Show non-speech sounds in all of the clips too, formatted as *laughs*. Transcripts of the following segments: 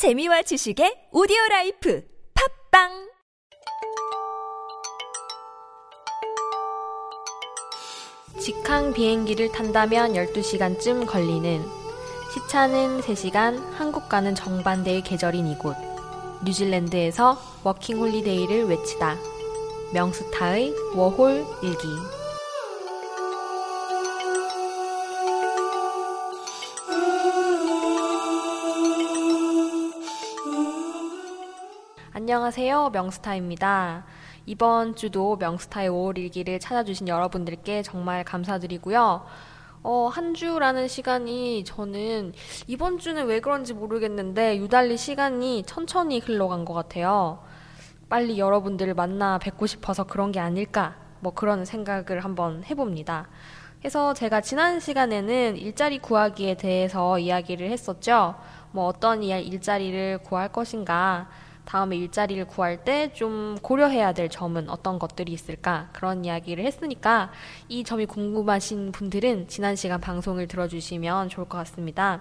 재미와 지식의 오디오 라이프 팟빵 직항 비행기를 탄다면 12시간쯤 걸리는 시차는 3시간, 한국과는 정반대의 계절인 이곳. 뉴질랜드에서 워킹 홀리데이를 외치다. 명스타의 워홀 일기. 안녕하세요. 명스타입니다. 이번 주도 명스타의 5월 일기를 찾아주신 여러분들께 정말 감사드리고요. 어, 한 주라는 시간이 저는 이번 주는 왜 그런지 모르겠는데 유달리 시간이 천천히 흘러간 것 같아요. 빨리 여러분들을 만나 뵙고 싶어서 그런 게 아닐까 뭐 그런 생각을 한번 해봅니다. 그래서 제가 지난 시간에는 일자리 구하기에 대해서 이야기를 했었죠. 뭐 어떤 일자리를 구할 것인가, 다음에 일자리를 구할 때 좀 고려해야 될 점은 어떤 것들이 있을까 그런 이야기를 했으니까 이 점이 궁금하신 분들은 지난 시간 방송을 들어주시면 좋을 것 같습니다.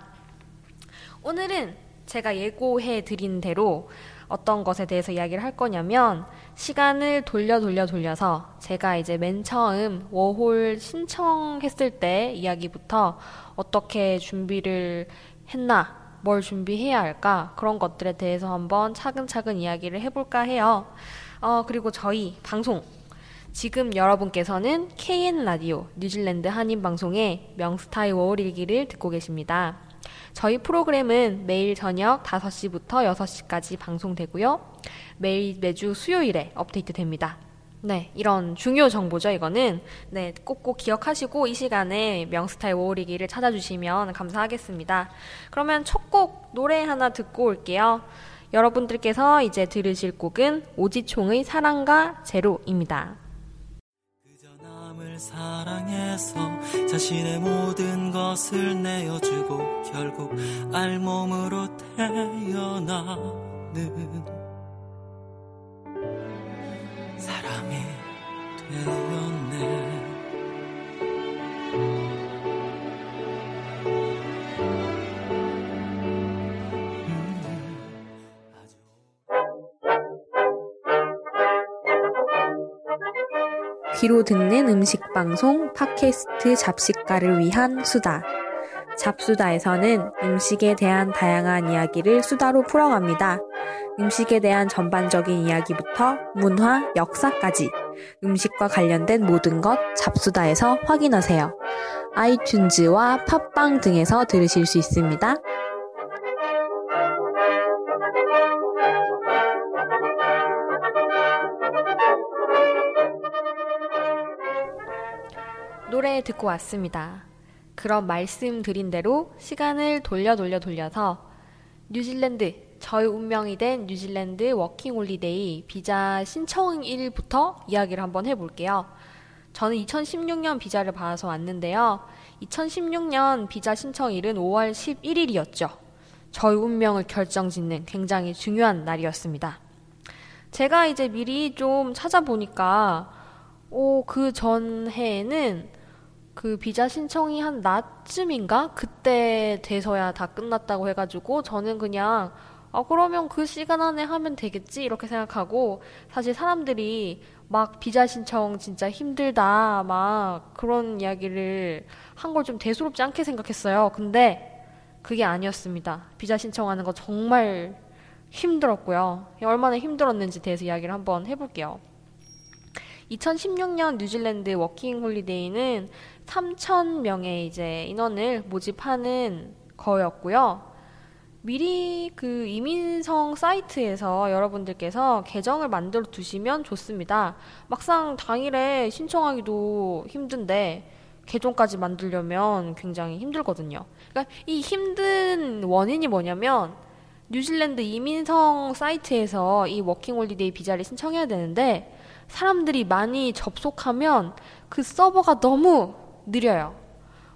오늘은 제가 예고해 드린 대로 어떤 것에 대해서 이야기를 할 거냐면 시간을 돌려 돌려 돌려서 제가 이제 맨 처음 워홀 신청했을 때 이야기부터 어떻게 준비를 했나 뭘 준비해야 할까 그런 것들에 대해서 한번 차근차근 이야기를 해볼까 해요. 어, 그리고 저희 방송 지금 여러분께서는 KN 라디오 뉴질랜드 한인 방송의 명스타의 워홀 일기를 듣고 계십니다. 저희 프로그램은 매일 저녁 5시부터 6시까지 방송되고요. 매일 매주 수요일에 업데이트 됩니다. 네, 이런 중요 정보죠, 이거는. 네, 꼭꼭 기억하시고 이 시간에 명스타의 오리기를 찾아주시면 감사하겠습니다. 그러면 첫 곡 노래 하나 듣고 올게요. 여러분들께서 이제 들으실 곡은 오지총의 사랑과 제로입니다. 사랑해서 자신의 모든 것을 내어주고 결국 알몸으로 태어나는 귀로 듣는 음식 방송 팟캐스트 잡식가를 위한 수다. 잡수다에서는 음식에 대한 다양한 이야기를 수다로 풀어갑니다. 음식에 대한 전반적인 이야기부터 문화, 역사까지 음식과 관련된 모든 것 잡수다에서 확인하세요. 아이튠즈와 팟빵 등에서 들으실 수 있습니다. 노래 듣고 왔습니다. 그럼 말씀드린 대로 시간을 돌려 돌려 돌려서 뉴질랜드, 저의 운명이 된 뉴질랜드 워킹 홀리데이 비자 신청일부터 이야기를 한번 해볼게요. 저는 2016년 비자를 받아서 왔는데요. 2016년 비자 신청일은 5월 11일이었죠. 저의 운명을 결정짓는 굉장히 중요한 날이었습니다. 제가 이제 미리 좀 찾아보니까, 오, 그 전해에는 그 비자 신청이 한 낮쯤인가? 그때 돼서야 다 끝났다고 해가지고 저는 그냥 아, 그러면 그 시간 안에 하면 되겠지? 이렇게 생각하고 사실 사람들이 막 비자 신청 진짜 힘들다 막 그런 이야기를 한 걸 좀 대수롭지 않게 생각했어요. 근데 그게 아니었습니다. 비자 신청하는 거 정말 힘들었고요. 얼마나 힘들었는지 대해서 이야기를 한번 해볼게요. 2016년 뉴질랜드 워킹 홀리데이는 3,000명의 이제 인원을 모집하는 거였고요. 미리 그 이민성 사이트에서 여러분들께서 계정을 만들어 두시면 좋습니다. 막상 당일에 신청하기도 힘든데 계정까지 만들려면 굉장히 힘들거든요. 그러니까 이 힘든 원인이 뭐냐면 뉴질랜드 이민성 사이트에서 이 워킹홀리데이 비자를 신청해야 되는데 사람들이 많이 접속하면 그 서버가 너무 느려요.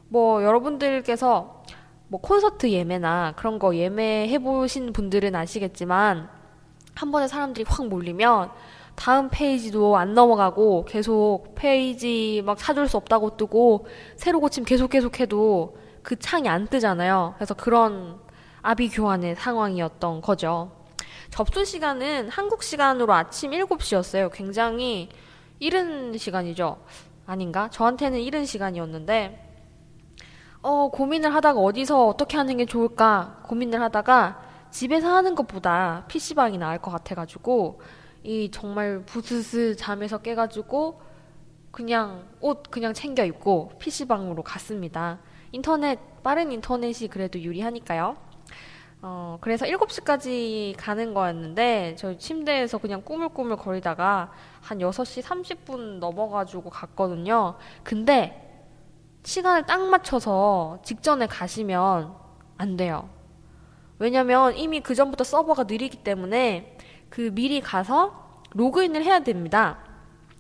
뭐 여러분들께서 뭐 콘서트 예매나 그런 거 예매해 보신 분들은 아시겠지만 한 번에 사람들이 확 몰리면 다음 페이지도 안 넘어가고 계속 페이지 막 찾을 수 없다고 뜨고 새로 고침 계속 계속 해도 그 창이 안 뜨잖아요. 그래서 그런 아비규환의 상황이었던 거죠. 접수 시간은 한국 시간으로 아침 7시였어요. 굉장히 이른 시간이죠. 아닌가? 저한테는 이른 시간이었는데, 어, 고민을 하다가 어디서 어떻게 하는 게 좋을까 고민을 하다가 집에서 하는 것보다 PC방이 나을 것 같아가지고, 이 정말 부스스 잠에서 깨가지고, 그냥 옷 그냥 챙겨 입고 PC방으로 갔습니다. 인터넷, 빠른 인터넷이 그래도 유리하니까요. 어, 그래서 7시까지 가는 거였는데, 저 침대에서 그냥 꾸물꾸물 거리다가 한 6시 30분 넘어가지고 갔거든요. 근데, 시간을 딱 맞춰서 직전에 가시면 안 돼요. 왜냐면 이미 그 전부터 서버가 느리기 때문에 그 미리 가서 로그인을 해야 됩니다.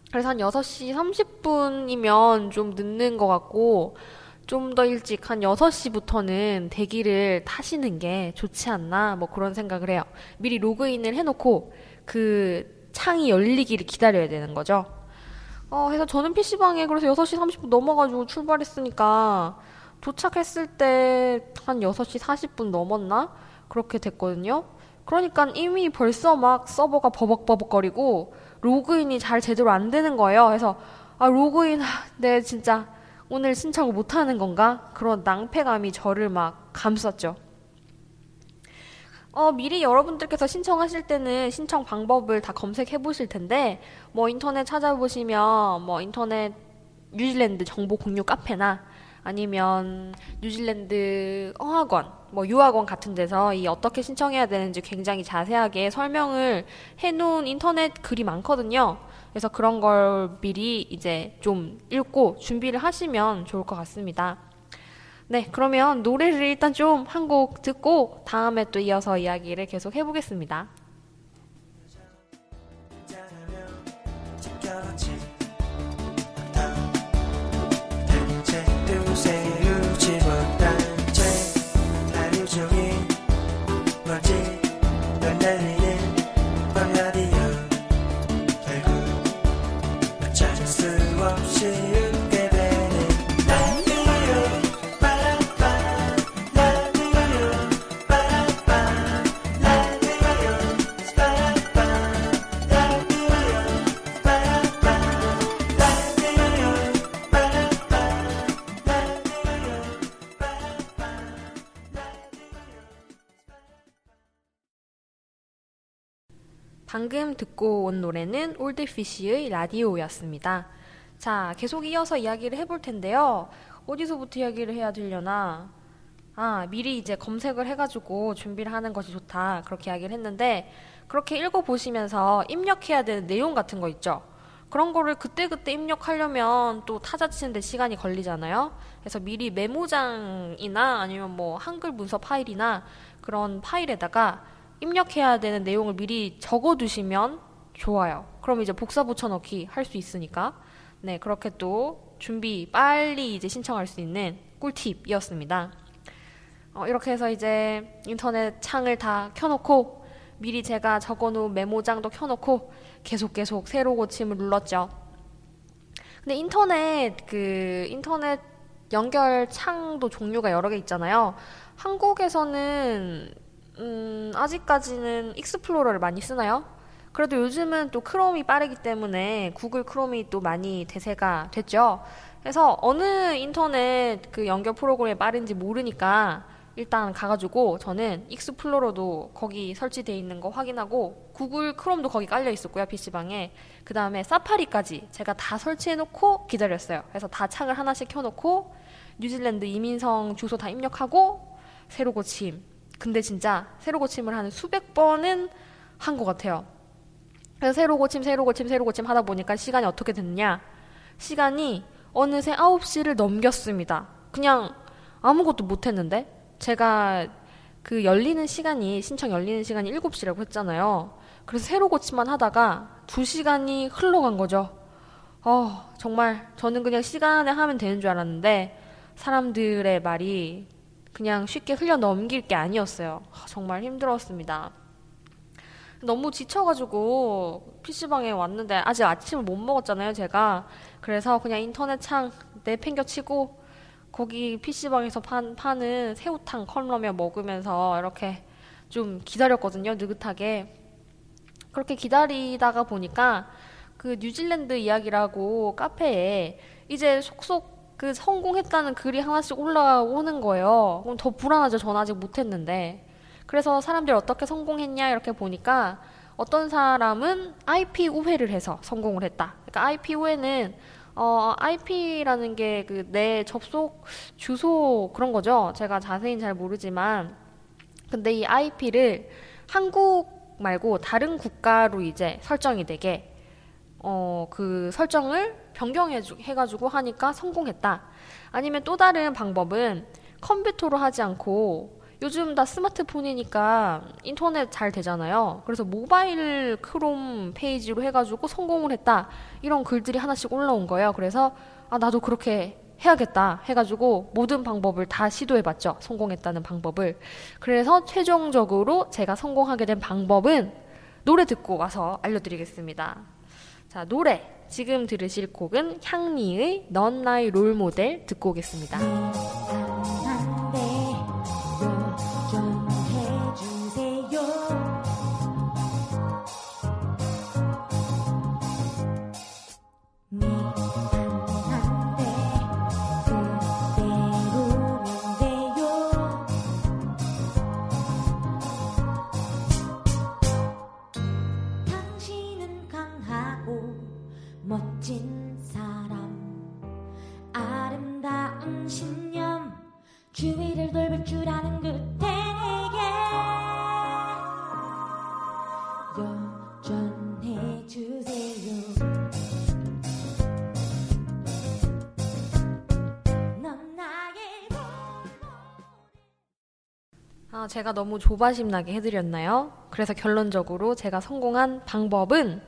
그래서 한 6시 30분이면 좀 늦는 것 같고, 좀 더 일찍 한 6시부터는 대기를 타시는 게 좋지 않나, 뭐 그런 생각을 해요. 미리 로그인을 해놓고 그 창이 열리기를 기다려야 되는 거죠. 어, 그래서 저는 PC방에 그래서 6시 30분 넘어가지고 출발했으니까 도착했을 때 한 6시 40분 넘었나? 그렇게 됐거든요. 그러니까 이미 벌써 막 서버가 버벅버벅거리고 로그인이 잘 제대로 안 되는 거예요. 그래서 아 로그인 내 진짜 오늘 신청을 못 하는 건가? 그런 낭패감이 저를 막 감쌌죠. 어, 미리 여러분들께서 신청하실 때는 신청 방법을 다 검색해 보실 텐데, 뭐 인터넷 찾아보시면, 뭐 인터넷 뉴질랜드 정보 공유 카페나 아니면 뉴질랜드 어학원, 뭐 유학원 같은 데서 이 어떻게 신청해야 되는지 굉장히 자세하게 설명을 해놓은 인터넷 글이 많거든요. 그래서 그런 걸 미리 이제 좀 읽고 준비를 하시면 좋을 것 같습니다. 네, 그러면 노래를 일단 좀 한 곡 듣고 다음에 또 이어서 이야기를 계속 해보겠습니다. 방금 듣고 온 노래는 올드피쉬의 라디오였습니다. 자, 계속 이어서 이야기를 해볼 텐데요. 어디서부터 이야기를 해야 되려나? 아, 미리 이제 검색을 해가지고 준비를 하는 것이 좋다. 그렇게 이야기를 했는데, 그렇게 읽어보시면서 입력해야 되는 내용 같은 거 있죠? 그런 거를 그때그때 입력하려면 또 타자 치는데 시간이 걸리잖아요? 그래서 미리 메모장이나 아니면 뭐 한글 문서 파일이나 그런 파일에다가 입력해야 되는 내용을 미리 적어두시면 좋아요. 그럼 이제 복사 붙여넣기 할 수 있으니까. 네, 그렇게 또 준비 빨리 이제 신청할 수 있는 꿀팁이었습니다. 어, 이렇게 해서 이제 인터넷 창을 다 켜놓고 미리 제가 적어놓은 메모장도 켜놓고 계속 계속 새로 고침을 눌렀죠. 근데 인터넷 그 인터넷 연결 창도 종류가 여러 개 있잖아요. 한국에서는 음, 아직까지는 익스플로러를 많이 쓰나요? 그래도 요즘은 또 크롬이 빠르기 때문에 구글 크롬이 또 많이 대세가 됐죠. 그래서 어느 인터넷 그 연결 프로그램이 빠른지 모르니까 일단 가가지고 저는 익스플로러도 거기 설치되어 있는 거 확인하고 구글 크롬도 거기 깔려 있었고요 PC방에 그 다음에 사파리까지 제가 다 설치해놓고 기다렸어요 그래서 다 창을 하나씩 켜놓고 뉴질랜드 이민성 주소 다 입력하고 새로 고침 근데 진짜 새로 고침을 하는 수백 번은 한 것 같아요. 그래서 새로 고침, 새로 고침, 새로 고침 하다 보니까 시간이 어떻게 됐냐? 시간이 어느새 9시를 넘겼습니다. 그냥 아무것도 못 했는데? 제가 그 열리는 시간이, 신청 열리는 시간이 7시라고 했잖아요. 그래서 새로 고침만 하다가 2시간이 흘러간 거죠. 어, 정말 저는 그냥 시간에 하면 되는 줄 알았는데 사람들의 말이 그냥 쉽게 흘려 넘길 게 아니었어요. 정말 힘들었습니다. 너무 지쳐가지고 PC방에 왔는데 아직 아침을 못 먹었잖아요, 제가. 그래서 그냥 인터넷 창 내팽겨치고 거기 PC방에서 판, 파는 새우탕 컵라면 먹으면서 이렇게 좀 기다렸거든요. 느긋하게. 그렇게 기다리다가 보니까 그 뉴질랜드 이야기라고 카페에 이제 속속 그 성공했다는 글이 하나씩 올라오는 거예요. 그럼 더 불안하죠. 전 아직 못했는데. 그래서 사람들이 어떻게 성공했냐 이렇게 보니까 어떤 사람은 IP 우회를 해서 성공을 했다. 그러니까 IP 우회는 어, IP라는 게 그 내 접속 주소 그런 거죠. 제가 자세히는 잘 모르지만 근데 이 IP를 한국 말고 다른 국가로 이제 설정이 되게 어, 그 설정을 변경해 해가지고 하니까 성공했다. 아니면 또 다른 방법은 컴퓨터로 하지 않고 요즘 다 스마트폰이니까 인터넷 잘 되잖아요. 그래서 모바일 크롬 페이지로 해가지고 성공을 했다. 이런 글들이 하나씩 올라온 거예요. 그래서 아, 나도 그렇게 해야겠다 해가지고 모든 방법을 다 시도해봤죠. 성공했다는 방법을. 그래서 최종적으로 제가 성공하게 된 방법은 노래 듣고 와서 알려드리겠습니다. 자, 노래. 지금 들으실 곡은 향리의 넌 나의 롤 모델 듣고 오겠습니다. 제가 너무 조바심 나게 해드렸나요? 그래서 결론적으로 제가 성공한 방법은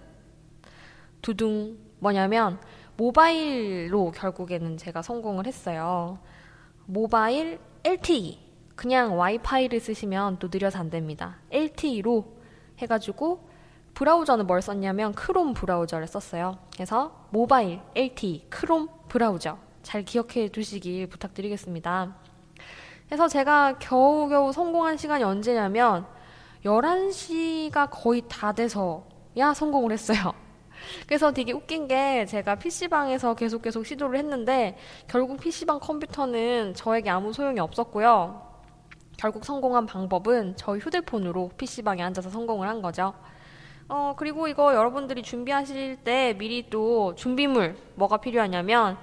두둥 뭐냐면 모바일로 결국에는 제가 성공을 했어요. 모바일 LTE 그냥 와이파이를 쓰시면 또 느려서 안 됩니다. LTE로 해가지고 브라우저는 뭘 썼냐면 크롬 브라우저를 썼어요. 그래서 모바일 LTE 크롬 브라우저 잘 기억해 두시길 부탁드리겠습니다. 그래서 제가 겨우겨우 성공한 시간이 언제냐면 11시가 거의 다 돼서야 성공을 했어요. *laughs* 그래서 되게 웃긴 게 제가 PC방에서 계속 계속 시도를 했는데 결국 PC방 컴퓨터는 저에게 아무 소용이 없었고요. 결국 성공한 방법은 저희 휴대폰으로 PC방에 앉아서 성공을 한 거죠. 어, 그리고 이거 여러분들이 준비하실 때 미리 또 준비물 뭐가 필요하냐면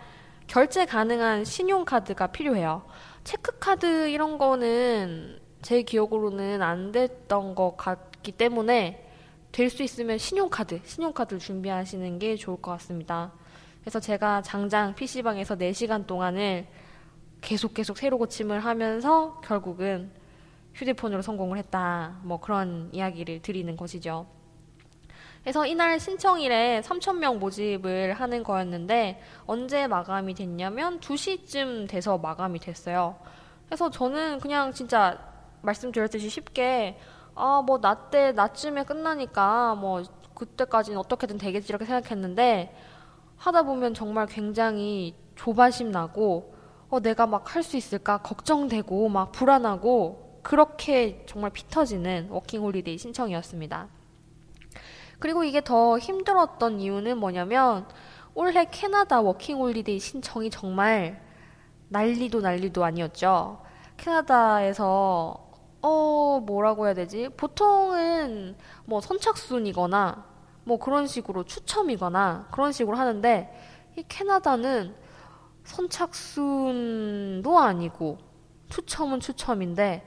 결제 가능한 신용카드가 필요해요. 체크카드 이런 거는 제 기억으로는 안 됐던 것 같기 때문에 될 수 있으면 신용카드, 신용카드를 준비하시는 게 좋을 것 같습니다. 그래서 제가 장장 PC방에서 4시간 동안을 계속 계속 새로 고침을 하면서 결국은 휴대폰으로 성공을 했다. 뭐 그런 이야기를 드리는 것이죠. 그래서 이날 신청일에 3,000명 모집을 하는 거였는데 언제 마감이 됐냐면 2시쯤 돼서 마감이 됐어요. 그래서 저는 그냥 진짜 말씀드렸듯이 쉽게 아, 뭐, 나 때, 낮쯤에 끝나니까, 뭐, 그때까지는 어떻게든 되겠지, 이렇게 생각했는데, 하다 보면 정말 굉장히 조바심 나고, 어, 내가 막 할 수 있을까? 걱정되고, 막 불안하고, 그렇게 정말 피 터지는 워킹 홀리데이 신청이었습니다. 그리고 이게 더 힘들었던 이유는 뭐냐면 올해 캐나다 워킹 홀리데이 신청이 정말 난리도 난리도 아니었죠. 캐나다에서 어 뭐라고 해야 되지? 보통은 뭐 선착순이거나 뭐 그런 식으로 추첨이거나 그런 식으로 하는데 이 캐나다는 선착순도 아니고 추첨은 추첨인데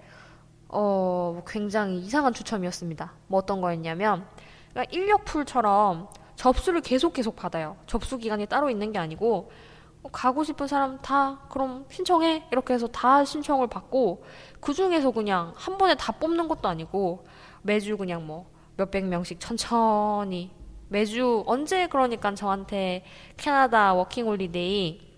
어 굉장히 이상한 추첨이었습니다. 뭐 어떤 거였냐면 그러니까 인력풀처럼 접수를 계속 계속 받아요. 접수 기간이 따로 있는 게 아니고 어, 가고 싶은 사람 다 그럼 신청해 이렇게 해서 다 신청을 받고 그 중에서 그냥 한 번에 다 뽑는 것도 아니고 매주 그냥 뭐 몇백 명씩 천천히 매주 언제 그러니까 저한테 캐나다 워킹 홀리데이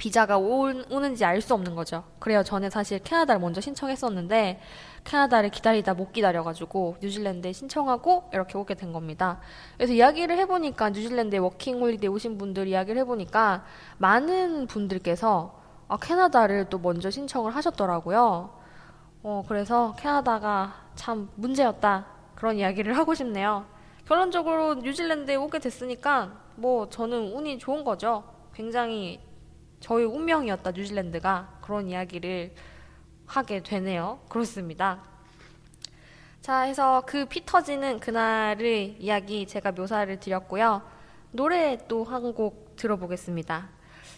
비자가 오, 오는지 알 수 없는 거죠. 그래요. 저는 사실 캐나다를 먼저 신청했었는데 캐나다를 기다리다 못 기다려가지고 뉴질랜드에 신청하고 이렇게 오게 된 겁니다. 그래서 이야기를 해보니까 뉴질랜드에 워킹홀리데이 오신 분들 이야기를 해보니까 많은 분들께서 아, 캐나다를 또 먼저 신청을 하셨더라고요. 어, 그래서 캐나다가 참 문제였다. 그런 이야기를 하고 싶네요. 결론적으로 뉴질랜드에 오게 됐으니까 뭐 저는 운이 좋은 거죠. 굉장히 저의 운명이었다, 뉴질랜드가. 그런 이야기를 하게 되네요. 그렇습니다. 자, 해서 그 피 터지는 그날의 이야기 제가 묘사를 드렸고요. 노래 또 한 곡 들어보겠습니다.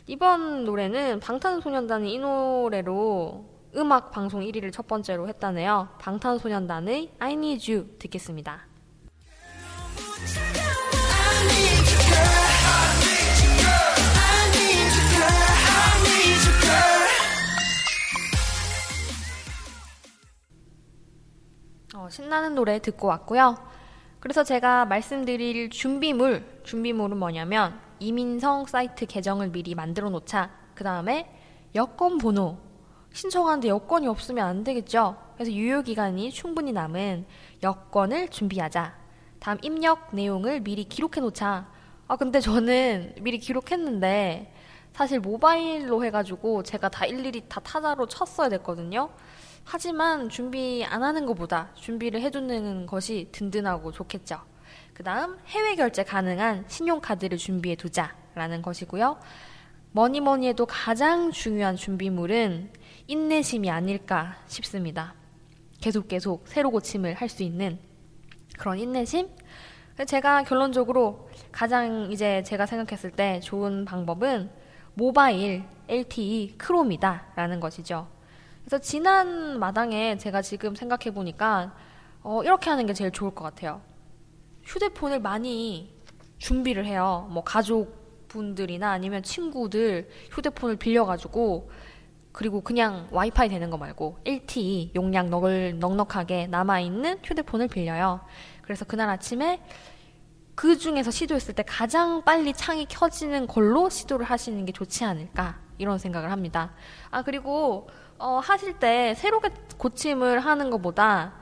이번 노래는 방탄소년단이 이 노래로 음악 방송 1위를 첫 번째로 했다네요. 방탄소년단의 I Need You 듣겠습니다. 신나는 노래 듣고 왔고요. 그래서 제가 말씀드릴 준비물, 준비물은 뭐냐면 이민성 사이트 계정을 미리 만들어 놓자. 그 다음에 여권 번호. 신청하는데 여권이 없으면 안 되겠죠? 그래서 유효기간이 충분히 남은 여권을 준비하자. 다음 입력 내용을 미리 기록해 놓자. 아, 근데 저는 미리 기록했는데 사실 모바일로 해가지고 제가 다 일일이 다 타자로 쳤어야 됐거든요. 하지만 준비 안 하는 것보다 준비를 해두는 것이 든든하고 좋겠죠. 그 다음 해외 결제 가능한 신용카드를 준비해 두자라는 것이고요. 뭐니 뭐니 해도 가장 중요한 준비물은 인내심이 아닐까 싶습니다. 계속 계속 새로 고침을 할 수 있는 그런 인내심? 제가 결론적으로 가장 이제 제가 생각했을 때 좋은 방법은 모바일 LTE 크롬이다라는 것이죠. 그래서 지난 마당에 제가 지금 생각해 보니까 어, 이렇게 하는 게 제일 좋을 것 같아요. 휴대폰을 많이 준비를 해요. 뭐 가족분들이나 아니면 친구들 휴대폰을 빌려가지고 그리고 그냥 와이파이 되는 거 말고 LTE 용량 넉을 넉넉하게 남아있는 휴대폰을 빌려요. 그래서 그날 아침에 그 중에서 시도했을 때 가장 빨리 창이 켜지는 걸로 시도를 하시는 게 좋지 않을까 이런 생각을 합니다. 아 그리고 어, 하실 때 새롭게 고침을 하는 것보다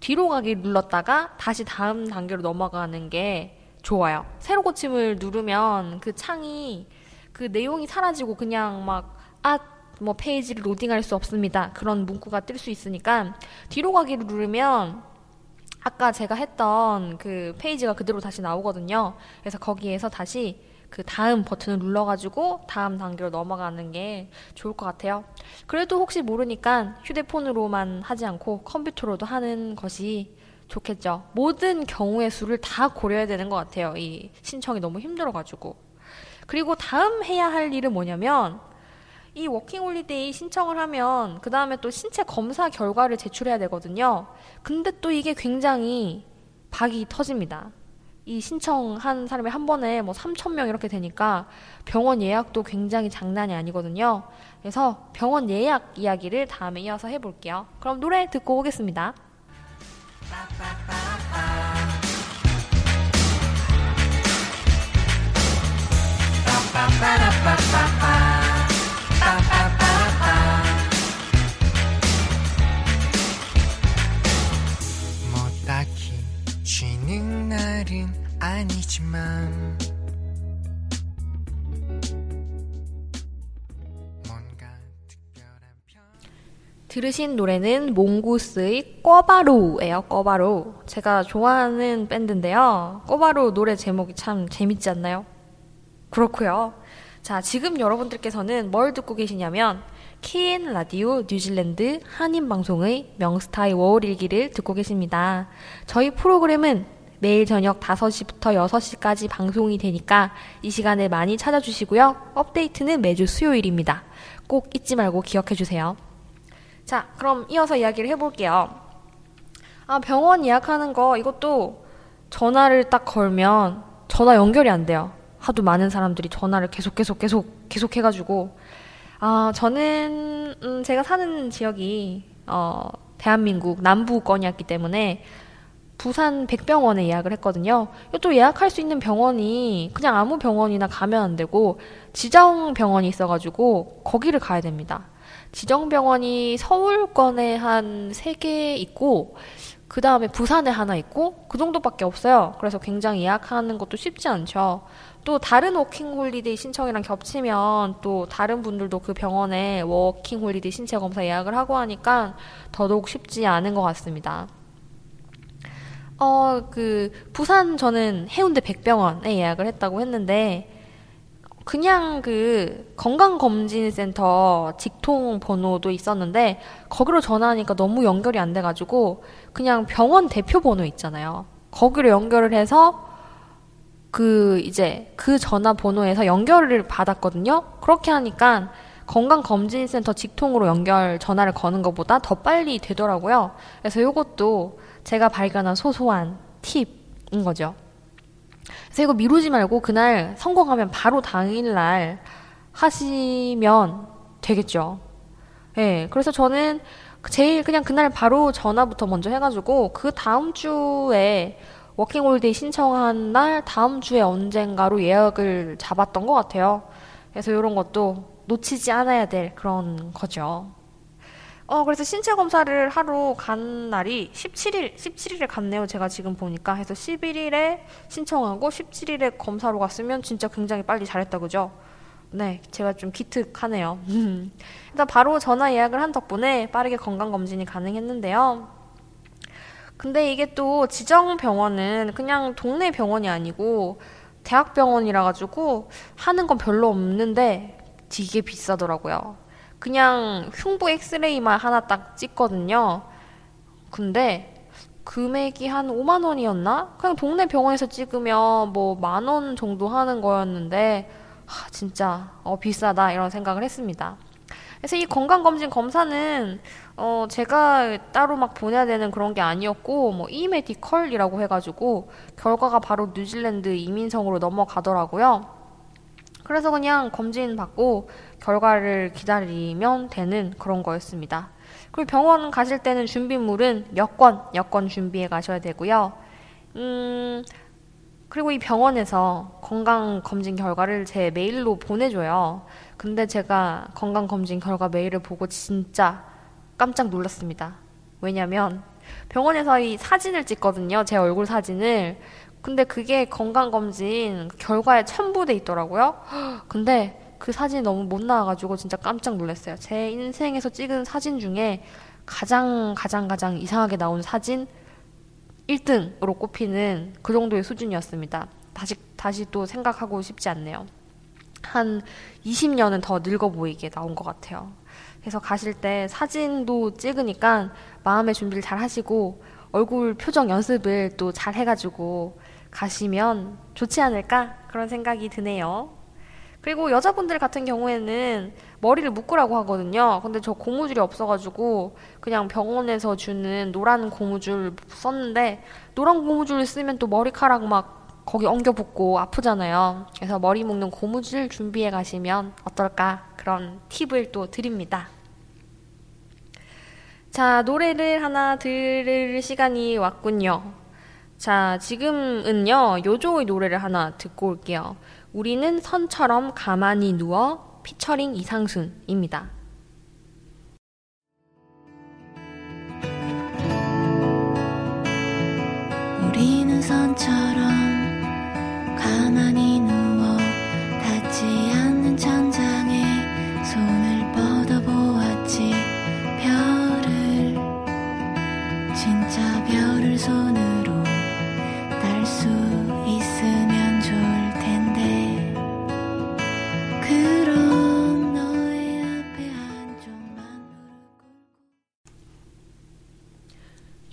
뒤로 가기 눌렀다가 다시 다음 단계로 넘어가는 게 좋아요. 새로 고침을 누르면 그 창이 그 내용이 사라지고 그냥 막, 아, 뭐 페이지를 로딩할 수 없습니다. 그런 문구가 뜰 수 있으니까 뒤로 가기를 누르면 아까 제가 했던 그 페이지가 그대로 다시 나오거든요. 그래서 거기에서 다시 그 다음 버튼을 눌러가지고 다음 단계로 넘어가는 게 좋을 것 같아요. 그래도 혹시 모르니까 휴대폰으로만 하지 않고 컴퓨터로도 하는 것이 좋겠죠. 모든 경우의 수를 다 고려해야 되는 것 같아요. 이 신청이 너무 힘들어가지고. 그리고 다음 해야 할 일은 뭐냐면 이 워킹 홀리데이 신청을 하면 그 다음에 또 신체 검사 결과를 제출해야 되거든요. 근데 또 이게 굉장히 박이 터집니다. 이 신청한 사람이 한 번에 뭐 3천 명 이렇게 되니까 병원 예약도 굉장히 장난이 아니거든요. 그래서 병원 예약 이야기를 다음에 이어서 해볼게요. 그럼 노래 듣고 오겠습니다. 들으신 노래는 몽구스의 꿔바로예요. 꿔바로. 제가 좋아하는 밴드인데요. 꿔바로 노래 제목이 참 재밌지 않나요? 그렇고요. 자, 지금 여러분들께서는 뭘 듣고 계시냐면 KN 라디오 뉴질랜드 한인 방송의 명스타의 워홀 일기를 듣고 계십니다. 저희 프로그램은 매일 저녁 5시부터 6시까지 방송이 되니까 이 시간에 많이 찾아주시고요. 업데이트는 매주 수요일입니다. 꼭 잊지 말고 기억해 주세요. 자, 그럼 이어서 이야기를 해볼게요. 아, 병원 예약하는 거 이것도 전화를 딱 걸면 전화 연결이 안 돼요. 하도 많은 사람들이 전화를 계속 계속 계속 계속 해가지고 아, 저는, 음, 제가 사는 지역이, 어, 대한민국 남부권이었기 때문에 부산 백병원에 예약을 했거든요. 또 예약할 수 있는 병원이 그냥 아무 병원이나 가면 안 되고 지정 병원이 있어가지고 거기를 가야 됩니다. 지정 병원이 서울권에 한 세 개 있고 그 다음에 부산에 하나 있고 그 정도밖에 없어요. 그래서 굉장히 예약하는 것도 쉽지 않죠. 또 다른 워킹 홀리데이 신청이랑 겹치면 또 다른 분들도 그 병원에 워킹 홀리데이 신체 검사 예약을 하고 하니까 더더욱 쉽지 않은 것 같습니다. 어, 그, 부산 저는 해운대 백병원에 예약을 했다고 했는데, 그냥 그 건강검진센터 직통 번호도 있었는데 거기로 전화하니까 너무 연결이 안 돼가지고 그냥 병원 대표 번호 있잖아요. 거기로 연결을 해서 그 이제 그 전화 번호에서 연결을 받았거든요. 그렇게 하니까 건강검진센터 직통으로 연결 전화를 거는 것보다 더 빨리 되더라고요. 그래서 이것도 제가 발견한 소소한 팁인 거죠. 그래서 이거 미루지 말고 그날 성공하면 바로 당일날 하시면 되겠죠. 예. 네, 그래서 저는 제일 그냥 그날 바로 전화부터 먼저 해가지고 그 다음 주에 워킹 홀데이 신청한 날 다음 주에 언젠가로 예약을 잡았던 것 같아요. 그래서 이런 것도 놓치지 않아야 될 그런 거죠. 어, 그래서 신체 검사를 하러 간 날이 17일, 17일에 갔네요. 제가 지금 보니까. 해서 11일에 신청하고 17일에 검사로 갔으면 진짜 굉장히 빨리 잘했다, 그죠? 네, 제가 좀 기특하네요. *laughs* 일단 바로 전화 예약을 한 덕분에 빠르게 건강검진이 가능했는데요. 근데 이게 또 지정 병원은 그냥 동네 병원이 아니고 대학병원이라 가지고 하는 건 별로 없는데 되게 비싸더라고요. 그냥 흉부 엑스레이만 하나 딱 찍거든요. 근데 금액이 한 5만 원이었나? 그냥 동네 병원에서 찍으면 뭐 만 원 정도 하는 거였는데 하, 진짜 어, 비싸다 이런 생각을 했습니다. 그래서 이 건강검진 검사는 어, 제가 따로 막 보내야 되는 그런 게 아니었고, 뭐, 이메디컬이라고 해가지고, 결과가 바로 뉴질랜드 이민성으로 넘어가더라고요. 그래서 그냥 검진 받고, 결과를 기다리면 되는 그런 거였습니다. 그리고 병원 가실 때는 준비물은 여권, 여권 준비해 가셔야 되고요. 음, 그리고 이 병원에서 건강검진 결과를 제 메일로 보내줘요. 근데 제가 건강검진 결과 메일을 보고 진짜 깜짝 놀랐습니다. 왜냐면 병원에서 이 사진을 찍거든요. 제 얼굴 사진을. 근데 그게 건강검진 결과에 첨부돼 있더라고요. 근데 그 사진이 너무 못 나와가지고 진짜 깜짝 놀랐어요. 제 인생에서 찍은 사진 중에 가장 가장 가장 이상하게 나온 사진 1등으로 꼽히는 그 정도의 수준이었습니다. 다시 다시 또 생각하고 싶지 않네요. 한 20년은 더 늙어 보이게 나온 것 같아요. 그래서 가실 때 사진도 찍으니까 마음의 준비를 잘 하시고 얼굴 표정 연습을 또 잘 해가지고 가시면 좋지 않을까 그런 생각이 드네요. 그리고 여자분들 같은 경우에는 머리를 묶으라고 하거든요. 근데 저 고무줄이 없어가지고 그냥 병원에서 주는 노란 고무줄 썼는데 노란 고무줄을 쓰면 또 머리카락 막 거기 엉겨 붙고 아프잖아요. 그래서 머리 묶는 고무줄 준비해 가시면 어떨까 그런 팁을 또 드립니다. 자, 노래를 하나 들을 시간이 왔군요. 자, 지금은요, 요조의 노래를 하나 듣고 올게요. 우리는 선처럼 가만히 누워 피처링 이상순입니다. 우리는 선처럼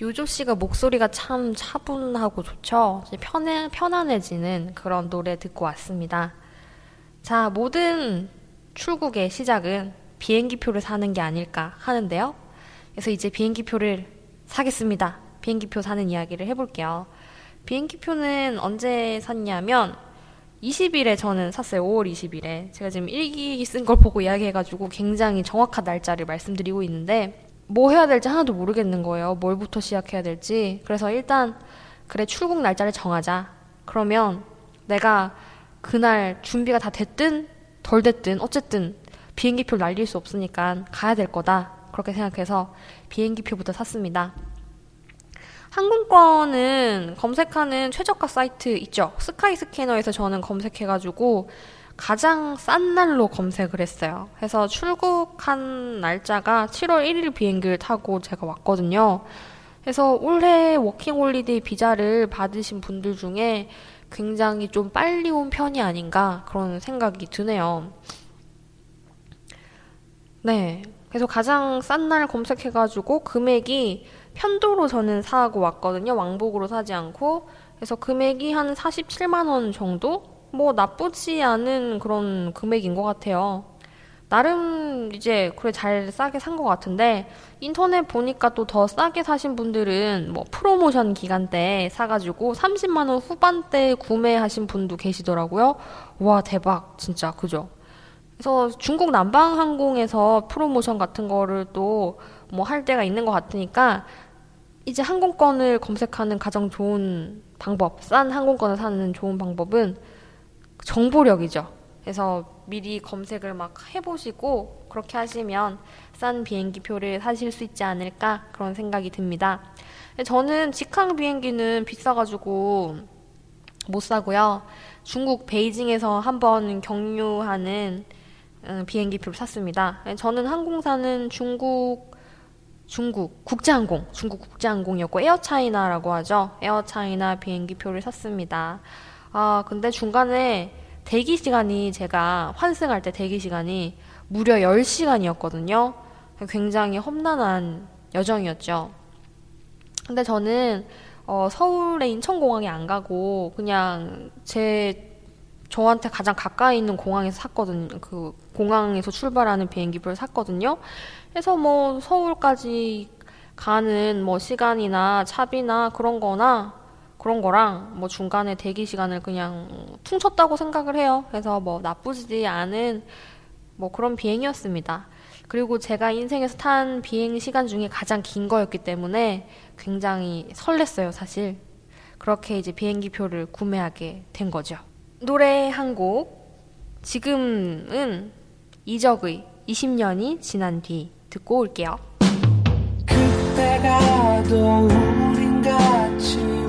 요조 씨가 목소리가 참 차분하고 좋죠. 편해, 편안해지는 그런 노래 듣고 왔습니다. 자, 모든 출국의 시작은 비행기표를 사는 게 아닐까 하는데요. 그래서 이제 비행기표를 사겠습니다. 비행기표 사는 이야기를 해볼게요. 비행기표는 언제 샀냐면 20일에 저는 샀어요. 5월 20일에. 제가 지금 일기 쓴 걸 보고 이야기해가지고 굉장히 정확한 날짜를 말씀드리고 있는데 뭐 해야 될지 하나도 모르겠는 거예요. 뭘부터 시작해야 될지. 그래서 일단 그래 출국 날짜를 정하자. 그러면 내가 그날 준비가 다 됐든 덜 됐든 어쨌든 비행기표를 날릴 수 없으니까 가야 될 거다. 그렇게 생각해서 비행기표부터 샀습니다. 항공권은 검색하는 최저가 사이트 있죠. 스카이 스캐너에서 저는 검색해가지고 가장 싼 날로 검색을 했어요. 그래서 출국한 날짜가 7월 1일 비행기를 타고 제가 왔거든요. 그래서 올해 워킹 홀리데이 비자를 받으신 분들 중에 굉장히 좀 빨리 온 편이 아닌가 그런 생각이 드네요. 네. 그래서 가장 싼 날 검색해가지고 금액이 편도로 저는 사고 왔거든요. 왕복으로 사지 않고. 그래서 금액이 한 47만원 정도? 뭐 나쁘지 않은 그런 금액인 것 같아요. 나름 이제 그래 잘 싸게 산 것 같은데 인터넷 보니까 또 더 싸게 사신 분들은 뭐 프로모션 기간 때 사가지고 30만 원 후반대 구매하신 분도 계시더라고요. 와 대박 진짜 그죠? 그래서 중국 남방항공에서 프로모션 같은 거를 또 뭐 할 때가 있는 것 같으니까 이제 항공권을 검색하는 가장 좋은 방법, 싼 항공권을 사는 좋은 방법은 정보력이죠. 그래서 미리 검색을 막 해보시고 그렇게 하시면 싼 비행기 표를 사실 수 있지 않을까 그런 생각이 듭니다. 저는 직항 비행기는 비싸가지고 못 사고요. 중국 베이징에서 한번 경유하는 음, 비행기 표를 샀습니다. 저는 항공사는 중국 중국 국제항공, 중국 국제항공이었고 에어차이나라고 하죠. 에어차이나 비행기 표를 샀습니다. 아, 근데 중간에 대기 시간이 제가 환승할 때 대기 시간이 무려 10시간이었거든요. 굉장히 험난한 여정이었죠. 근데 저는 어, 서울의 인천공항에 안 가고 그냥 제 저한테 가장 가까이 있는 공항에서 샀거든요. 그 공항에서 출발하는 비행기표를 샀거든요. 그래서 뭐 서울까지 가는 뭐 시간이나 차비나 그런 거나 그런 거랑 뭐 중간에 대기 시간을 그냥 퉁쳤다고 생각을 해요. 그래서 뭐 나쁘지 않은 뭐 그런 비행이었습니다. 그리고 제가 인생에서 탄 비행 시간 중에 가장 긴 거였기 때문에 굉장히 설렜어요, 사실. 그렇게 이제 비행기 표를 구매하게 된 거죠. 노래 한 곡. 지금은 이적의 20년이 지난 뒤 듣고 올게요. 그때가도 우린 같이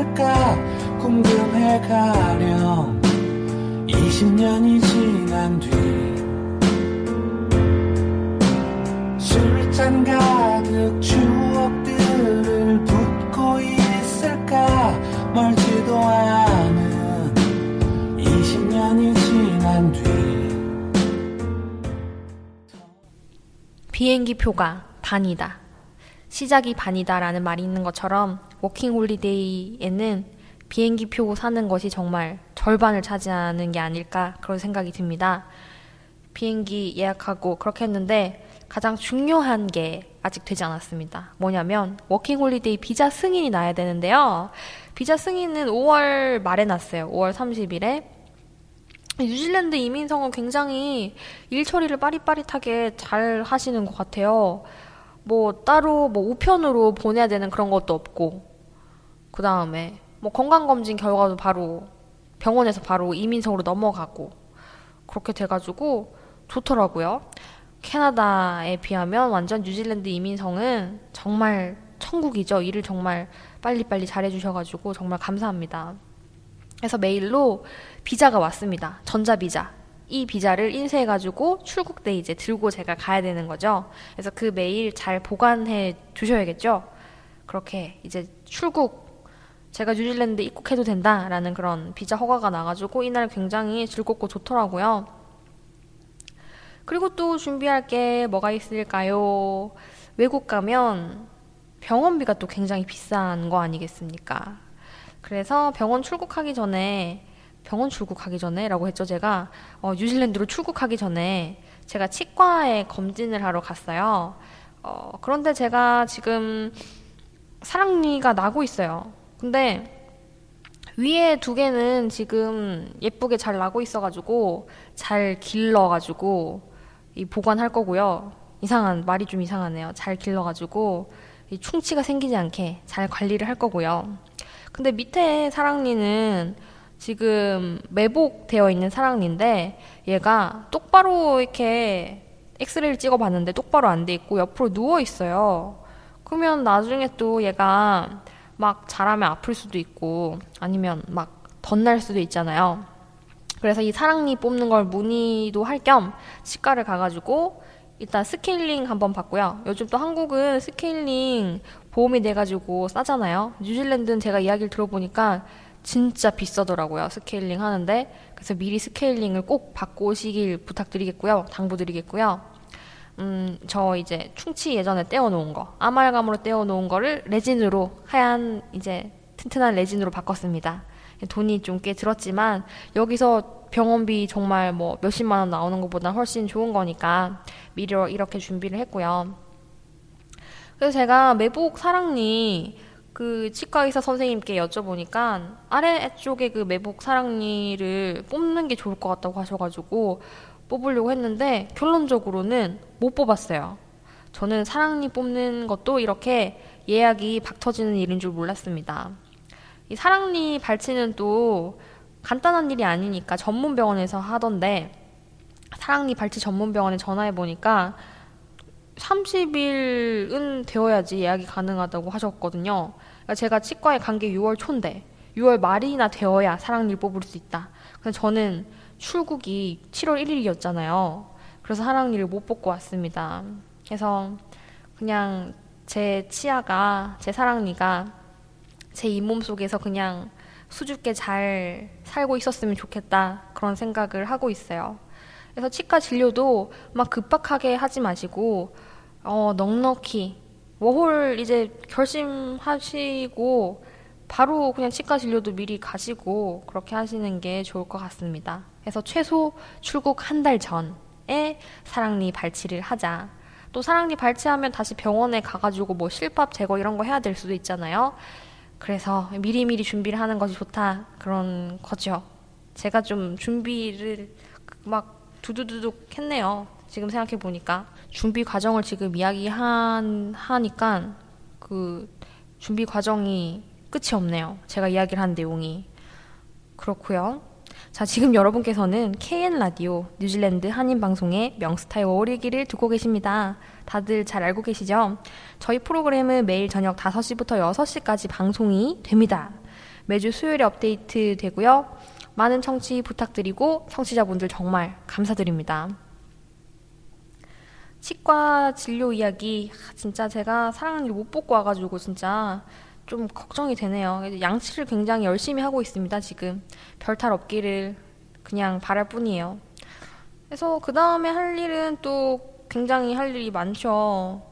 있을까? 궁금해 가렴. 20년이 지난 뒤 술잔 가득 추억들을 붓고 있을까? 멀지도 않은 20년이 지난 뒤 비행기 표가 반이다. 시작이 반이다라는 말이 있는 것처럼 워킹 홀리데이에는 비행기 표 사는 것이 정말 절반을 차지하는 게 아닐까 그런 생각이 듭니다. 비행기 예약하고 그렇게 했는데 가장 중요한 게 아직 되지 않았습니다. 뭐냐면 워킹 홀리데이 비자 승인이 나야 되는데요. 비자 승인은 5월 말에 났어요. 5월 30일에. 뉴질랜드 이민성은 굉장히 일 처리를 빠릿빠릿하게 잘 하시는 것 같아요. 뭐 따로 뭐 우편으로 보내야 되는 그런 것도 없고 그 다음에 뭐 건강검진 결과도 바로 병원에서 바로 이민성으로 넘어가고 그렇게 돼가지고 좋더라고요. 캐나다에 비하면 완전 뉴질랜드 이민성은 정말 천국이죠. 일을 정말 빨리빨리 잘해주셔가지고 정말 감사합니다. 그래서 메일로 비자가 왔습니다. 전자비자. 이 비자를 인쇄해가지고 출국 때 이제 들고 제가 가야 되는 거죠. 그래서 그 메일 잘 보관해 주셔야겠죠. 그렇게 이제 출국 제가 뉴질랜드 입국해도 된다라는 그런 비자 허가가 나가지고 이날 굉장히 즐겁고 좋더라고요. 그리고 또 준비할 게 뭐가 있을까요? 외국 가면 병원비가 또 굉장히 비싼 거 아니겠습니까? 그래서 병원 출국하기 전에 병원 출국하기 전에라고 했죠 제가 어, 뉴질랜드로 출국하기 전에 제가 치과에 검진을 하러 갔어요. 어, 그런데 제가 지금 사랑니가 나고 있어요. 근데 위에 두 개는 지금 예쁘게 잘 나고 있어가지고 잘 길러가지고 이 보관할 거고요. 이상한 말이 좀 이상하네요. 잘 길러가지고 이 충치가 생기지 않게 잘 관리를 할 거고요. 근데 밑에 사랑니는 지금 매복되어 있는 사랑니인데 얘가 똑바로 이렇게 엑스레이를 찍어봤는데 똑바로 안 돼 있고 옆으로 누워 있어요. 그러면 나중에 또 얘가 막 잘하면 아플 수도 있고 아니면 막 덧날 수도 있잖아요. 그래서 이 사랑니 뽑는 걸 문의도 할 겸 치과를 가가지고 일단 스케일링 한번 받고요. 요즘 또 한국은 스케일링 보험이 돼가지고 싸잖아요. 뉴질랜드는 제가 이야기를 들어보니까 진짜 비싸더라고요. 스케일링 하는데. 그래서 미리 스케일링을 꼭 받고 오시길 부탁드리겠고요. 당부드리겠고요. 음, 저 이제 충치 예전에 때워놓은 거, 아말감으로 때워놓은 거를 레진으로, 하얀 이제 튼튼한 레진으로 바꿨습니다. 돈이 좀 꽤 들었지만, 여기서 병원비 정말 뭐 몇십만 원 나오는 것보다 훨씬 좋은 거니까 미리 이렇게 준비를 했고요. 그래서 제가 매복 사랑니 그 치과 의사 선생님께 여쭤보니까 아래쪽에 그 매복 사랑니를 뽑는 게 좋을 것 같다고 하셔가지고 뽑으려고 했는데 결론적으로는 못 뽑았어요. 저는 사랑니 뽑는 것도 이렇게 예약이 박 터지는 일인 줄 몰랐습니다. 이 사랑니 발치는 또 간단한 일이 아니니까 전문 병원에서 하던데 사랑니 발치 전문 병원에 전화해 보니까 30일은 되어야지 예약이 가능하다고 하셨거든요. 그러니까 제가 치과에 간 게 6월 초인데 6월 말이나 되어야 사랑니를 뽑을 수 있다. 그래서 저는 출국이 7월 1일이었잖아요. 그래서 사랑니를 못 뽑고 왔습니다. 그래서 그냥 제 치아가, 제 사랑니가 제 잇몸 속에서 그냥 수줍게 잘 살고 있었으면 좋겠다. 그런 생각을 하고 있어요. 그래서 치과 진료도 막 급박하게 하지 마시고, 어, 넉넉히, 워홀 이제 결심하시고, 바로 그냥 치과 진료도 미리 가시고, 그렇게 하시는 게 좋을 것 같습니다. 그래서 최소 출국 한 달 전에 사랑니 발치를 하자. 또 사랑니 발치하면 다시 병원에 가가지고 뭐 실밥 제거 이런 거 해야 될 수도 있잖아요. 그래서 미리미리 준비를 하는 것이 좋다. 그런 거죠. 제가 좀 준비를 막 두두두둑 했네요. 지금 생각해 보니까. 준비 과정을 지금 이야기한, 하니까 그 준비 과정이 끝이 없네요. 제가 이야기를 한 내용이. 그렇고요. 자, 지금 여러분께서는 KN 라디오 뉴질랜드 한인 방송의 명스타의 워리기를 듣고 계십니다. 다들 잘 알고 계시죠? 저희 프로그램은 매일 저녁 5시부터 6시까지 방송이 됩니다. 매주 수요일에 업데이트 되고요. 많은 청취 부탁드리고 청취자분들 정말 감사드립니다. 치과 진료 이야기 진짜 제가 사랑니를 못 뽑고 와가지고 진짜 좀 걱정이 되네요. 양치를 굉장히 열심히 하고 있습니다, 지금. 별탈 없기를 그냥 바랄 뿐이에요. 그래서 그 다음에 할 일은 또 굉장히 할 일이 많죠.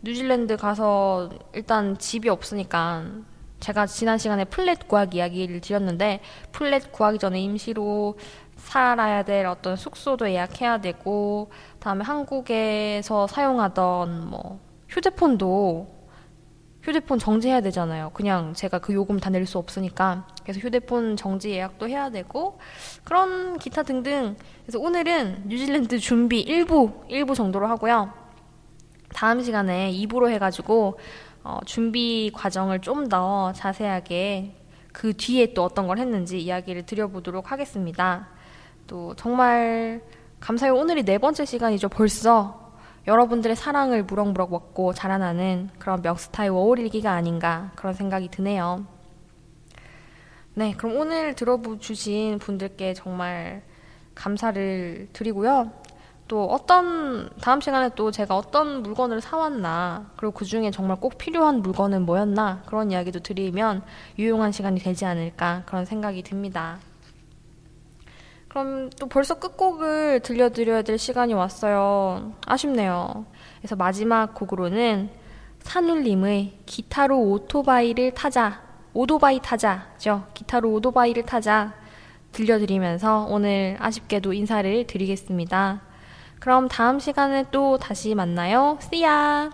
뉴질랜드 가서 일단 집이 없으니까 제가 지난 시간에 플랫 구하기 이야기를 드렸는데 플랫 구하기 전에 임시로 살아야 될 어떤 숙소도 예약해야 되고 다음에 한국에서 사용하던 뭐 휴대폰도 휴대폰 정지해야 되잖아요. 그냥 제가 그 요금 다 낼 수 없으니까. 그래서 휴대폰 정지 예약도 해야 되고, 그런 기타 등등. 그래서 오늘은 뉴질랜드 준비 1부, 1부 정도로 하고요. 다음 시간에 2부로 해가지고, 어, 준비 과정을 좀 더 자세하게 그 뒤에 또 어떤 걸 했는지 이야기를 드려보도록 하겠습니다. 또 정말 감사해요. 오늘이 네 번째 시간이죠. 벌써 여러분들의 사랑을 무럭무럭 먹고 자라나는 그런 명스타의 워홀일기가 아닌가 그런 생각이 드네요. 네, 그럼 오늘 들어주신 분들께 정말 감사를 드리고요. 또 어떤 다음 시간에 또 제가 어떤 물건을 사왔나 그리고 그 중에 정말 꼭 필요한 물건은 뭐였나 그런 이야기도 드리면 유용한 시간이 되지 않을까 그런 생각이 듭니다. 그럼 또 벌써 끝곡을 들려드려야 될 시간이 왔어요. 아쉽네요. 그래서 마지막 곡으로는 산울림의 기타로 오토바이를 타자, 오토바이 타자죠. 기타로 오토바이를 타자 들려드리면서 오늘 아쉽게도 인사를 드리겠습니다. 그럼 다음 시간에 또 다시 만나요. See ya!